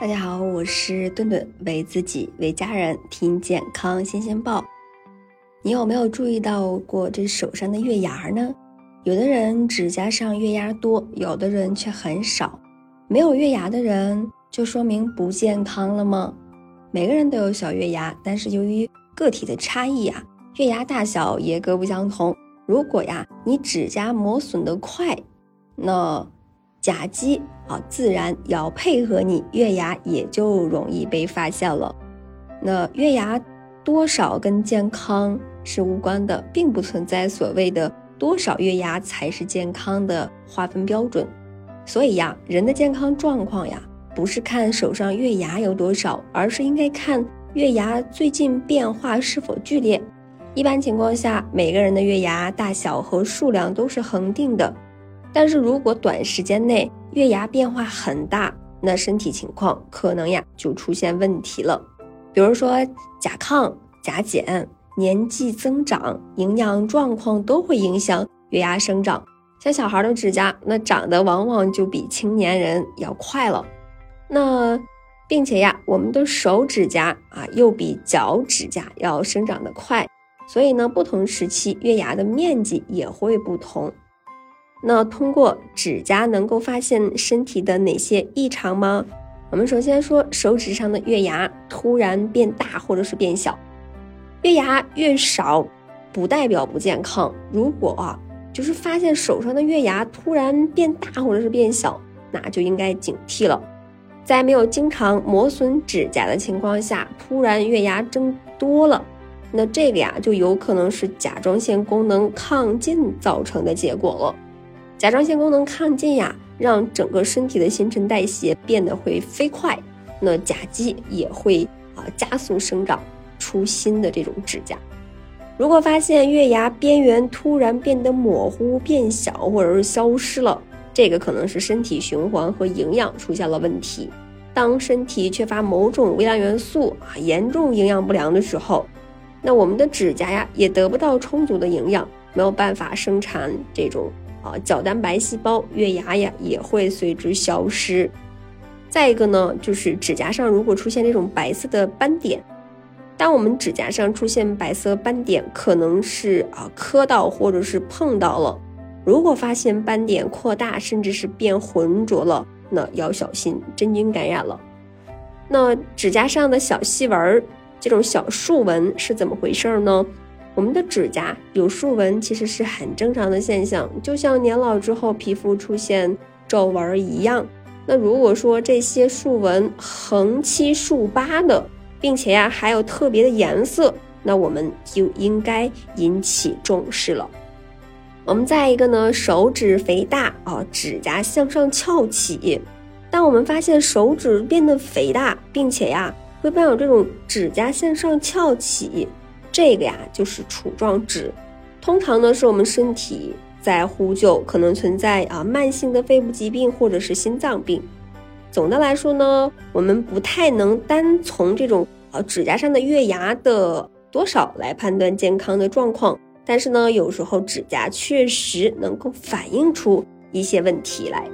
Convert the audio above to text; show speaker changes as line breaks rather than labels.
大家好，我是顿顿，为自己为家人听健康新鲜报。你有没有注意到过这手上的月牙儿呢？有的人指甲上月牙多，有的人却很少。没有月牙的人就说明不健康了吗？每个人都有小月牙，但是由于个体的差异呀，月牙大小也各不相同。如果呀，你指甲磨损的快，那甲基啊自然要配合你，月牙也就容易被发现了。那月牙多少跟健康是无关的，并不存在所谓的多少月牙才是健康的划分标准。所以呀，人的健康状况呀，不是看手上月牙有多少，而是应该看月牙最近变化是否剧烈。一般情况下，每个人的月牙大小和数量都是恒定的。但是如果短时间内月牙变化很大，那身体情况可能呀就出现问题了。比如说甲亢、甲减、年纪增长、营养状况都会影响月牙生长。像小孩的指甲，那长得往往就比青年人要快了。那并且呀，我们的手指甲啊，又比脚指甲要生长得快，所以呢，不同时期月牙的面积也会不同。那通过指甲能够发现身体的哪些异常吗？我们首先说手指上的月牙突然变大或者是变小，月牙越少不代表不健康。如果啊。就是发现手上的月牙突然变大或者是变小，那就应该警惕了。在没有经常磨损指甲的情况下，突然月牙增多了，那这个呀就有可能是甲状腺功能亢进造成的结果了。甲状腺功能亢进呀，让整个身体的新陈代谢变得会飞快，那甲基也会啊加速生长出新的这种指甲。如果发现月牙边缘突然变得模糊、变小，或者是消失了，这个可能是身体循环和营养出现了问题。当身体缺乏某种微量元素啊，严重营养不良的时候，那我们的指甲呀也得不到充足的营养，没有办法生产这种啊角蛋白细胞，月牙呀也会随之消失。再一个呢，就是指甲上如果出现这种白色的斑点。当我们指甲上出现白色斑点，可能是啊磕到或者是碰到了。如果发现斑点扩大，甚至是变浑浊了，那要小心真菌感染了。那指甲上的小细纹儿，这种小竖纹是怎么回事呢？我们的指甲有竖纹其实是很正常的现象，就像年老之后皮肤出现皱纹一样。那如果说这些竖纹横七竖八的，并且呀，还有特别的颜色，那我们就应该引起重视了。我们再一个呢，手指肥大啊，指甲向上翘起。当我们发现手指变得肥大，并且呀，会伴有这种指甲向上翘起，这个呀就是杵状指。通常呢，是我们身体在呼救，可能存在啊慢性的肺部疾病或者是心脏病。总的来说呢，我们不太能单从这种呃指甲上的月牙的多少来判断健康的状况，但是呢，有时候指甲确实能够反映出一些问题来。